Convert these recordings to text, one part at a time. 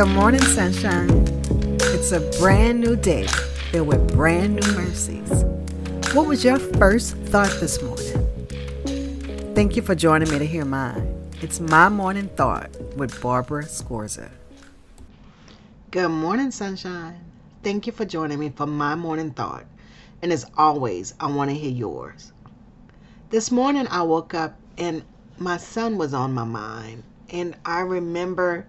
Good morning, sunshine. It's a brand new day filled with brand new mercies. What was your first thought this morning? Thank you for joining me to hear mine. It's my morning thought with Barbara Scorza. Good morning, sunshine. Thank you for joining me for my morning thought. And as always, I want to hear yours. This morning I woke up and my son was on my mind. And I remember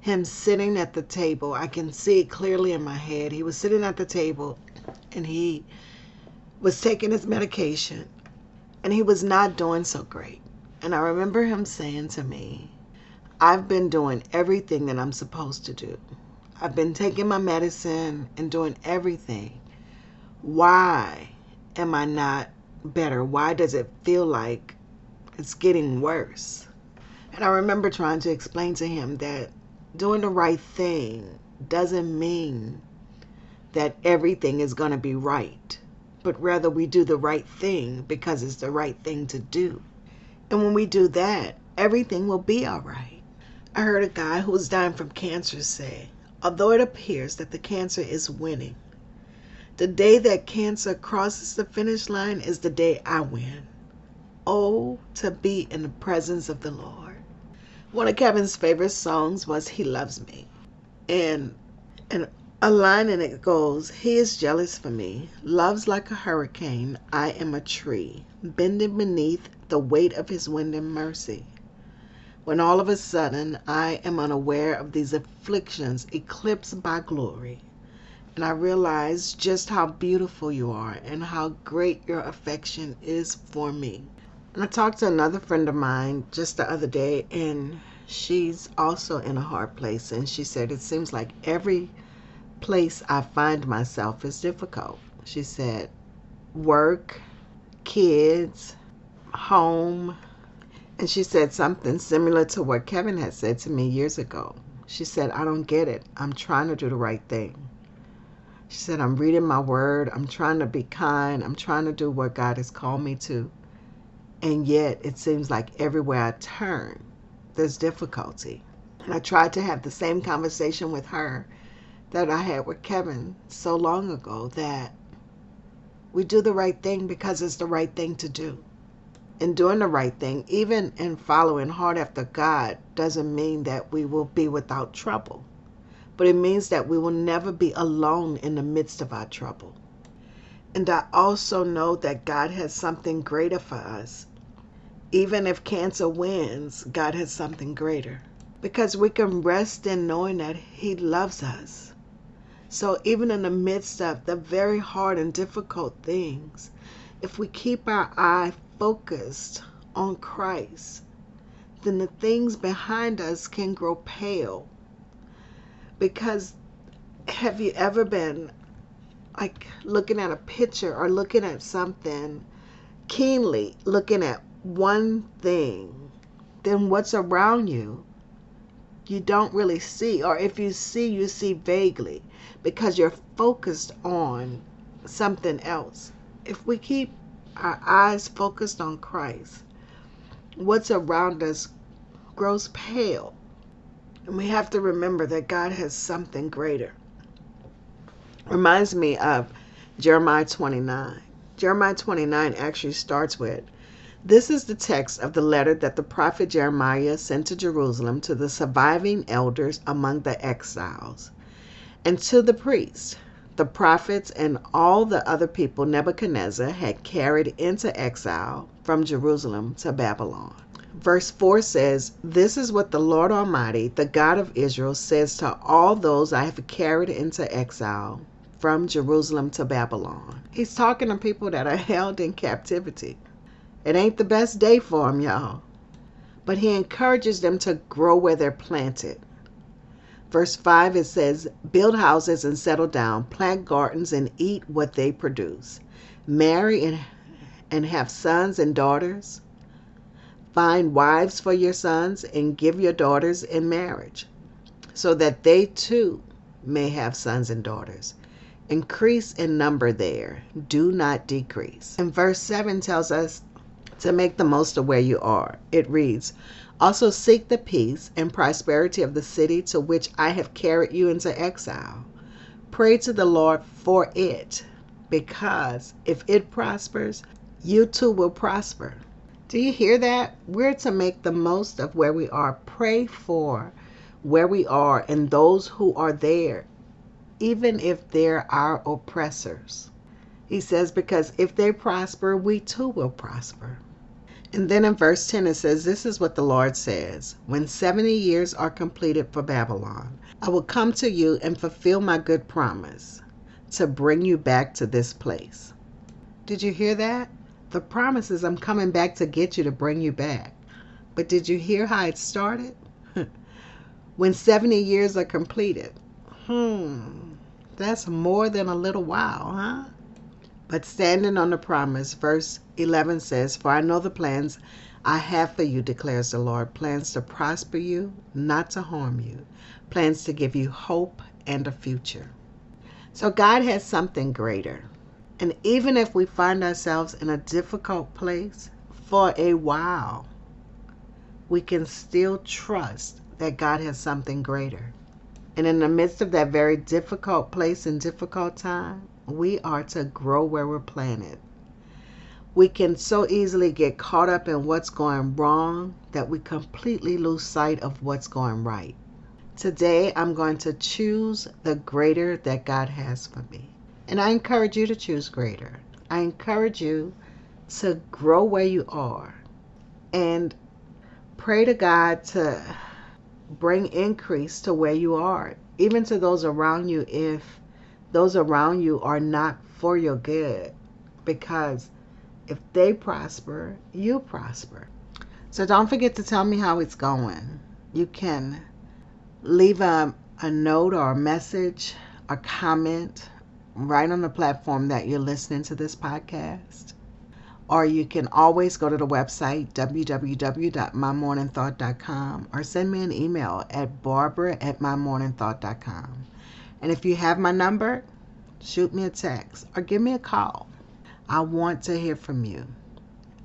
him sitting at the table. I can see it clearly in my head. He was sitting at the table and he was taking his medication and he was not doing so great. And I remember him saying to me, I've been doing everything that I'm supposed to do. I've been taking my medicine and doing everything. Why am I not better? Why does it feel like it's getting worse? And I remember trying to explain to him that doing the right thing doesn't mean that everything is going to be right, but rather we do the right thing because it's the right thing to do. And when we do that, everything will be all right. I heard a guy who was dying from cancer say, although it appears that the cancer is winning, the day that cancer crosses the finish line is the day I win. Oh, to be in the presence of the Lord. One of Kevin's favorite songs was He Loves Me. And and a line in it goes, He is jealous for me, loves like a hurricane, I am a tree, bending beneath the weight of his wind and mercy. When all of a sudden I am unaware of these afflictions eclipsed by glory, and I realize just how beautiful you are and how great your affection is for me. I talked to another friend of mine just the other day, and she's also in a hard place. And she said, It seems like every place I find myself is difficult. She said, Work, kids, home. And she said something similar to what Kevin had said to me years ago. She said, I don't get it. I'm trying to do the right thing. She said, I'm reading my word. I'm trying to be kind. I'm trying to do what God has called me to. And yet it seems like everywhere I turn, there's difficulty. And I tried to have the same conversation with her that I had with Kevin so long ago that we do the right thing because it's the right thing to do. And doing the right thing, even in following hard after God, doesn't mean that we will be without trouble. But it means that we will never be alone in the midst of our trouble. And I also know that God has something greater for us even if cancer wins, God has something greater. Because we can rest in knowing that He loves us. So, even in the midst of the very hard and difficult things, if we keep our eye focused on Christ, then the things behind us can grow pale. Because have you ever been like looking at a picture or looking at something keenly, looking at one thing, then what's around you, you don't really see. Or if you see, you see vaguely because you're focused on something else. If we keep our eyes focused on Christ, what's around us grows pale. And we have to remember that God has something greater. Reminds me of Jeremiah 29. Jeremiah 29 actually starts with, this is the text of the letter that the prophet Jeremiah sent to Jerusalem to the surviving elders among the exiles, and to the priests, the prophets, and all the other people Nebuchadnezzar had carried into exile from Jerusalem to Babylon. Verse 4 says, This is what the Lord Almighty, the God of Israel, says to all those I have carried into exile from Jerusalem to Babylon. He's talking to people that are held in captivity. It ain't the best day for them, y'all. But he encourages them to grow where they're planted. Verse 5 it says, Build houses and settle down, plant gardens and eat what they produce, marry and, and have sons and daughters, find wives for your sons and give your daughters in marriage, so that they too may have sons and daughters. Increase in number there, do not decrease. And verse 7 tells us to make the most of where you are. It reads, Also, seek the peace and prosperity of the city to which I have carried you into exile. Pray to the Lord for it, because if it prospers, you too will prosper. Do you hear that? We're to make the most of where we are. Pray for where we are and those who are there, even if they're our oppressors. He says, because if they prosper, we too will prosper. And then in verse 10 it says, This is what the Lord says When 70 years are completed for Babylon, I will come to you and fulfill my good promise to bring you back to this place. Did you hear that? The promise is I'm coming back to get you to bring you back. But did you hear how it started? when 70 years are completed. Hmm, that's more than a little while, huh? But standing on the promise, verse 11 says, For I know the plans I have for you, declares the Lord plans to prosper you, not to harm you, plans to give you hope and a future. So God has something greater. And even if we find ourselves in a difficult place for a while, we can still trust that God has something greater. And in the midst of that very difficult place and difficult time, we are to grow where we're planted. We can so easily get caught up in what's going wrong that we completely lose sight of what's going right. Today, I'm going to choose the greater that God has for me. And I encourage you to choose greater. I encourage you to grow where you are and pray to God to bring increase to where you are, even to those around you if those around you are not for your good because if they prosper, you prosper. So don't forget to tell me how it's going. You can leave a, a note or a message, a comment right on the platform that you're listening to this podcast. Or you can always go to the website www.mymorningthought.com or send me an email at barbara at mymorningthought.com. And if you have my number, shoot me a text or give me a call. I want to hear from you.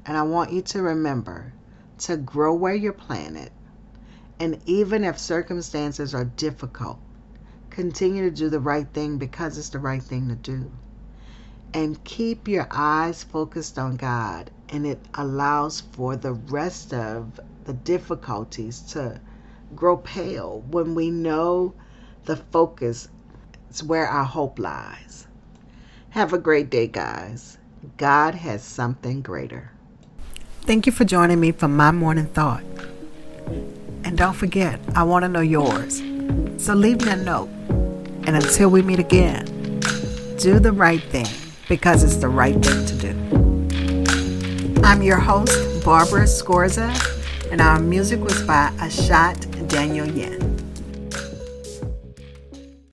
And I want you to remember to grow where you're planted. And even if circumstances are difficult, continue to do the right thing because it's the right thing to do. And keep your eyes focused on God, and it allows for the rest of the difficulties to grow pale when we know the focus it's where our hope lies. Have a great day, guys. God has something greater. Thank you for joining me for my morning thought. And don't forget, I want to know yours. So leave me a note. And until we meet again, do the right thing because it's the right thing to do. I'm your host, Barbara Scorza, and our music was by Ashot Danielyan.